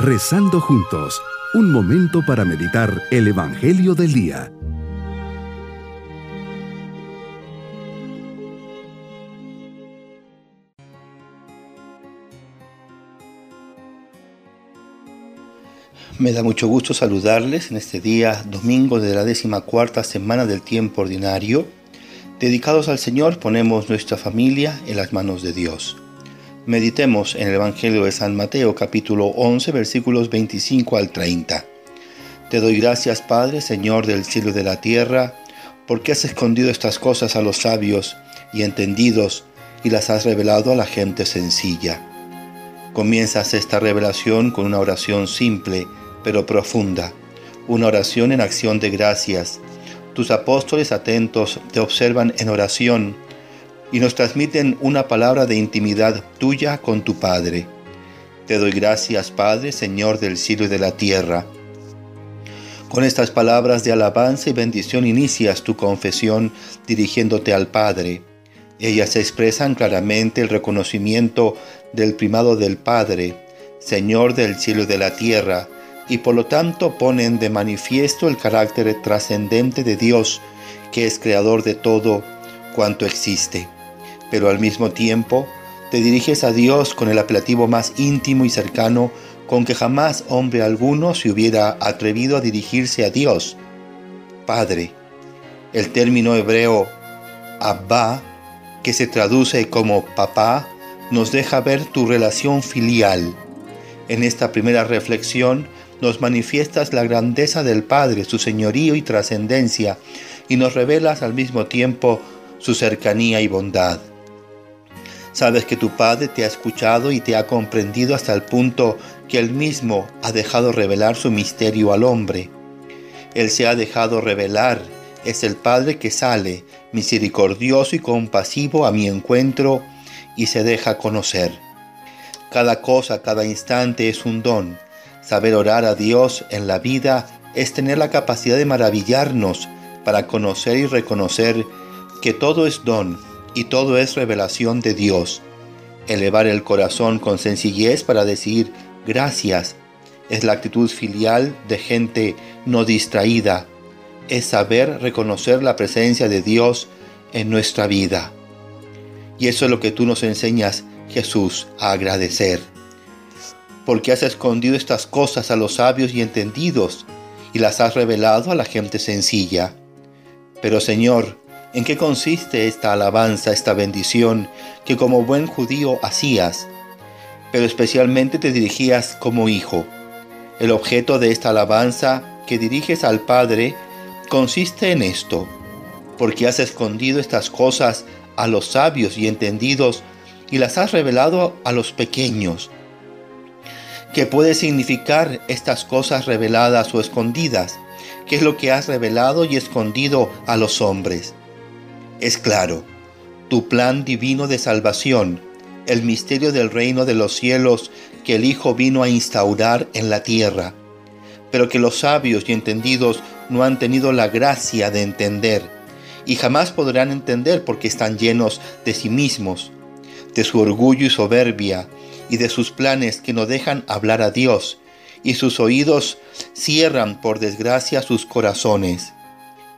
Rezando juntos, un momento para meditar el Evangelio del Día. Me da mucho gusto saludarles en este día, domingo de la décima cuarta semana del tiempo ordinario. Dedicados al Señor, ponemos nuestra familia en las manos de Dios. Meditemos en el Evangelio de San Mateo capítulo 11 versículos 25 al 30. Te doy gracias Padre, Señor del cielo y de la tierra, porque has escondido estas cosas a los sabios y entendidos y las has revelado a la gente sencilla. Comienzas esta revelación con una oración simple pero profunda, una oración en acción de gracias. Tus apóstoles atentos te observan en oración y nos transmiten una palabra de intimidad tuya con tu Padre. Te doy gracias, Padre, Señor del cielo y de la tierra. Con estas palabras de alabanza y bendición inicias tu confesión dirigiéndote al Padre. Ellas expresan claramente el reconocimiento del primado del Padre, Señor del cielo y de la tierra, y por lo tanto ponen de manifiesto el carácter trascendente de Dios, que es creador de todo cuanto existe pero al mismo tiempo te diriges a Dios con el apelativo más íntimo y cercano con que jamás hombre alguno se hubiera atrevido a dirigirse a Dios. Padre. El término hebreo Abba, que se traduce como papá, nos deja ver tu relación filial. En esta primera reflexión nos manifiestas la grandeza del Padre, su señorío y trascendencia, y nos revelas al mismo tiempo su cercanía y bondad. Sabes que tu Padre te ha escuchado y te ha comprendido hasta el punto que Él mismo ha dejado revelar su misterio al hombre. Él se ha dejado revelar, es el Padre que sale, misericordioso y compasivo a mi encuentro y se deja conocer. Cada cosa, cada instante es un don. Saber orar a Dios en la vida es tener la capacidad de maravillarnos para conocer y reconocer que todo es don y todo es revelación de Dios. Elevar el corazón con sencillez para decir gracias es la actitud filial de gente no distraída. Es saber reconocer la presencia de Dios en nuestra vida. Y eso es lo que tú nos enseñas, Jesús, a agradecer. Porque has escondido estas cosas a los sabios y entendidos y las has revelado a la gente sencilla. Pero Señor, ¿En qué consiste esta alabanza, esta bendición que como buen judío hacías, pero especialmente te dirigías como hijo? El objeto de esta alabanza que diriges al Padre consiste en esto, porque has escondido estas cosas a los sabios y entendidos y las has revelado a los pequeños. ¿Qué puede significar estas cosas reveladas o escondidas? ¿Qué es lo que has revelado y escondido a los hombres? Es claro, tu plan divino de salvación, el misterio del reino de los cielos que el Hijo vino a instaurar en la tierra, pero que los sabios y entendidos no han tenido la gracia de entender, y jamás podrán entender porque están llenos de sí mismos, de su orgullo y soberbia, y de sus planes que no dejan hablar a Dios, y sus oídos cierran por desgracia sus corazones.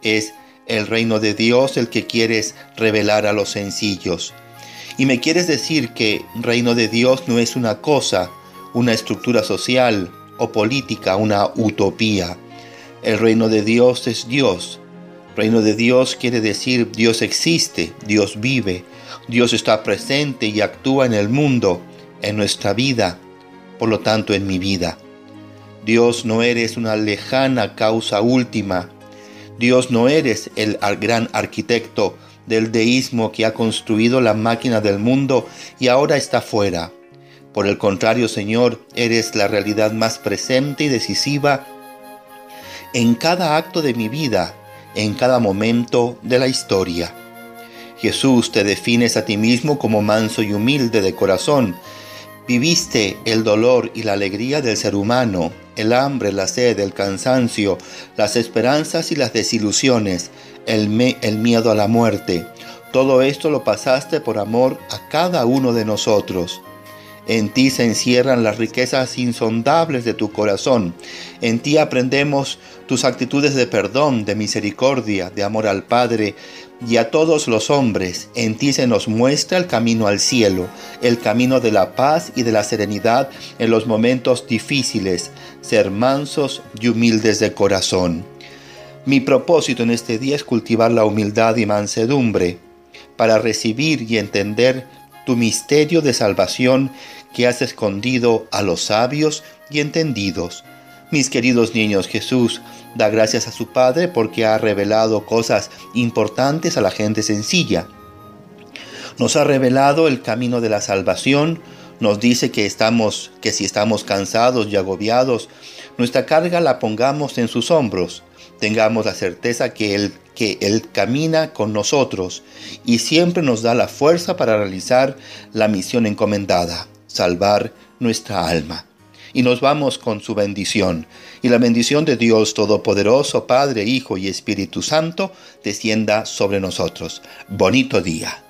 Es el reino de Dios el que quieres revelar a los sencillos. Y me quieres decir que reino de Dios no es una cosa, una estructura social o política, una utopía. El reino de Dios es Dios. Reino de Dios quiere decir Dios existe, Dios vive, Dios está presente y actúa en el mundo, en nuestra vida, por lo tanto en mi vida. Dios no eres una lejana causa última, Dios no eres el gran arquitecto del deísmo que ha construido la máquina del mundo y ahora está fuera. Por el contrario, Señor, eres la realidad más presente y decisiva en cada acto de mi vida, en cada momento de la historia. Jesús, te defines a ti mismo como manso y humilde de corazón. Viviste el dolor y la alegría del ser humano, el hambre, la sed, el cansancio, las esperanzas y las desilusiones, el, el miedo a la muerte. Todo esto lo pasaste por amor a cada uno de nosotros. En ti se encierran las riquezas insondables de tu corazón. En ti aprendemos tus actitudes de perdón, de misericordia, de amor al Padre y a todos los hombres. En ti se nos muestra el camino al cielo, el camino de la paz y de la serenidad en los momentos difíciles, ser mansos y humildes de corazón. Mi propósito en este día es cultivar la humildad y mansedumbre para recibir y entender tu misterio de salvación que has escondido a los sabios y entendidos. Mis queridos niños, Jesús da gracias a su Padre porque ha revelado cosas importantes a la gente sencilla. Nos ha revelado el camino de la salvación, nos dice que estamos que si estamos cansados y agobiados, nuestra carga la pongamos en sus hombros. Tengamos la certeza que él, que él camina con nosotros y siempre nos da la fuerza para realizar la misión encomendada salvar nuestra alma. Y nos vamos con su bendición. Y la bendición de Dios Todopoderoso, Padre, Hijo y Espíritu Santo, descienda sobre nosotros. Bonito día.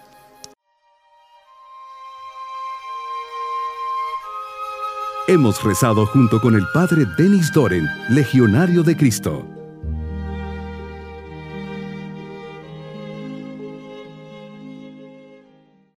Hemos rezado junto con el Padre Denis Doren, Legionario de Cristo.